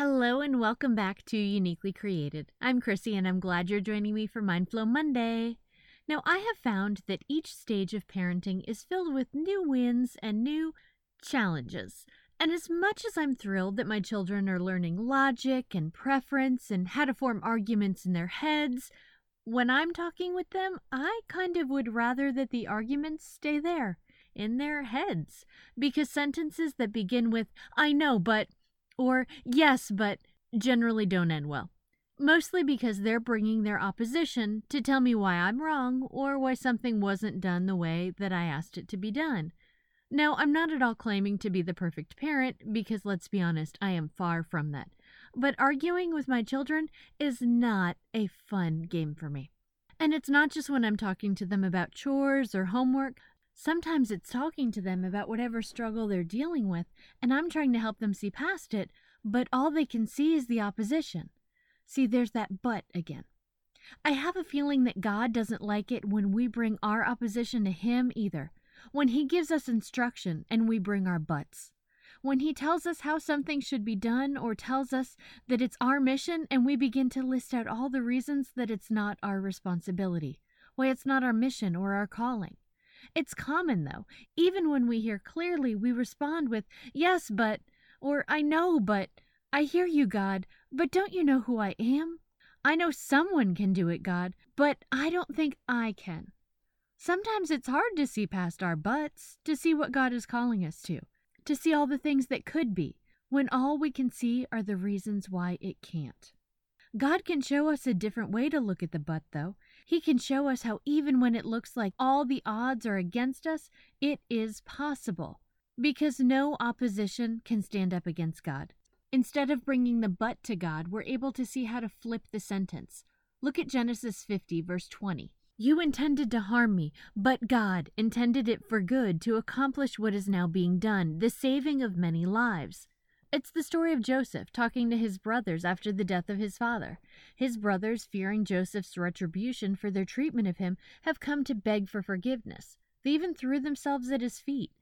Hello and welcome back to Uniquely Created. I'm Chrissy and I'm glad you're joining me for Mindflow Monday. Now, I have found that each stage of parenting is filled with new wins and new challenges. And as much as I'm thrilled that my children are learning logic and preference and how to form arguments in their heads, when I'm talking with them, I kind of would rather that the arguments stay there, in their heads, because sentences that begin with, I know, but or yes, but generally don't end well. Mostly because they're bringing their opposition to tell me why I'm wrong or why something wasn't done the way that I asked it to be done. Now, I'm not at all claiming to be the perfect parent because let's be honest, I am far from that. But arguing with my children is not a fun game for me. And it's not just when I'm talking to them about chores or homework. Sometimes it's talking to them about whatever struggle they're dealing with, and I'm trying to help them see past it, but all they can see is the opposition. See, there's that but again. I have a feeling that God doesn't like it when we bring our opposition to Him either, when He gives us instruction and we bring our buts. When He tells us how something should be done or tells us that it's our mission and we begin to list out all the reasons that it's not our responsibility, why it's not our mission or our calling. It's common, though. Even when we hear clearly, we respond with, Yes, but, or I know, but, I hear you, God, but don't you know who I am? I know someone can do it, God, but I don't think I can. Sometimes it's hard to see past our buts, to see what God is calling us to, to see all the things that could be, when all we can see are the reasons why it can't. God can show us a different way to look at the but, though. He can show us how, even when it looks like all the odds are against us, it is possible. Because no opposition can stand up against God. Instead of bringing the but to God, we're able to see how to flip the sentence. Look at Genesis 50, verse 20. You intended to harm me, but God intended it for good to accomplish what is now being done, the saving of many lives. It's the story of Joseph talking to his brothers after the death of his father. His brothers, fearing Joseph's retribution for their treatment of him, have come to beg for forgiveness. They even threw themselves at his feet.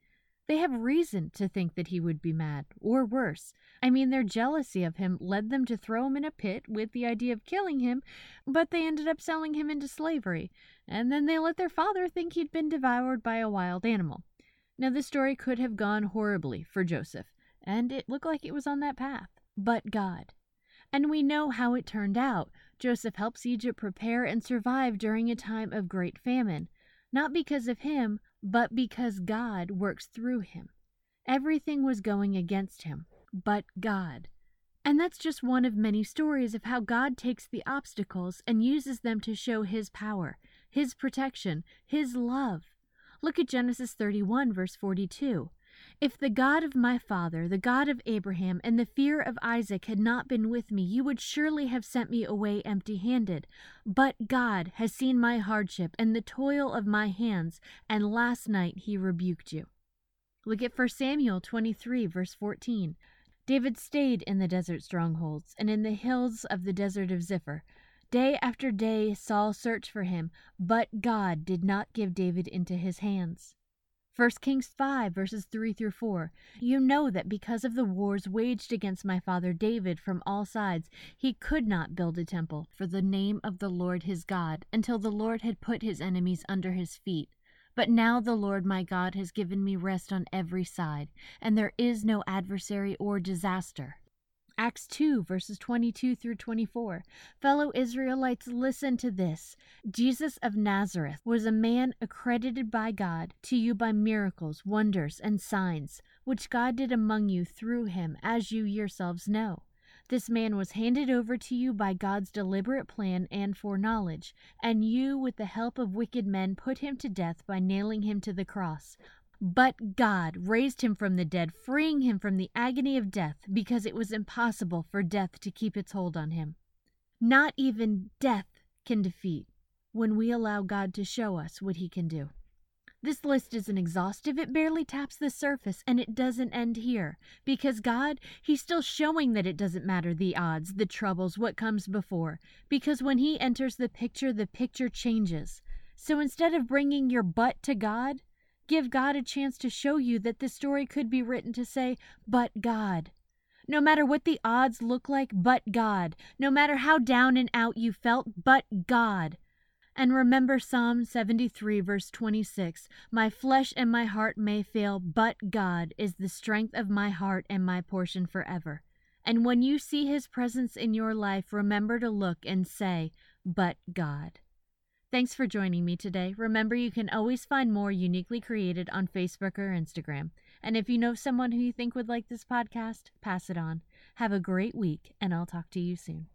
They have reason to think that he would be mad, or worse. I mean, their jealousy of him led them to throw him in a pit with the idea of killing him, but they ended up selling him into slavery, and then they let their father think he'd been devoured by a wild animal. Now, the story could have gone horribly for Joseph and it looked like it was on that path. But God. And we know how it turned out. Joseph helps Egypt prepare and survive during a time of great famine, not because of him, but because God works through him. Everything was going against him, but God. And that's just one of many stories of how God takes the obstacles and uses them to show His power, His protection, His love. Look at Genesis 31, verse 42. If the God of my father, the God of Abraham, and the fear of Isaac had not been with me, you would surely have sent me away empty handed. But God has seen my hardship and the toil of my hands, and last night he rebuked you. Look at 1 Samuel 23, verse 14. David stayed in the desert strongholds and in the hills of the desert of Zipher. Day after day Saul searched for him, but God did not give David into his hands. 1 Kings 5, verses 3 through 4. You know that because of the wars waged against my father David from all sides, he could not build a temple for the name of the Lord his God until the Lord had put his enemies under his feet. But now the Lord my God has given me rest on every side, and there is no adversary or disaster. Acts 2, verses 22 through 24. Fellow Israelites, listen to this. Jesus of Nazareth was a man accredited by God to you by miracles, wonders, and signs, which God did among you through him, as you yourselves know. This man was handed over to you by God's deliberate plan and foreknowledge, and you, with the help of wicked men, put him to death by nailing him to the cross. But God raised him from the dead, freeing him from the agony of death, because it was impossible for death to keep its hold on him. Not even death can defeat when we allow God to show us what he can do. This list isn't exhaustive, it barely taps the surface, and it doesn't end here. Because God, He's still showing that it doesn't matter the odds, the troubles, what comes before. Because when He enters the picture, the picture changes. So instead of bringing your but to God, Give God a chance to show you that the story could be written to say, But God. No matter what the odds look like, but God. No matter how down and out you felt, but God. And remember Psalm 73, verse 26 My flesh and my heart may fail, but God is the strength of my heart and my portion forever. And when you see His presence in your life, remember to look and say, But God. Thanks for joining me today. Remember, you can always find more uniquely created on Facebook or Instagram. And if you know someone who you think would like this podcast, pass it on. Have a great week, and I'll talk to you soon.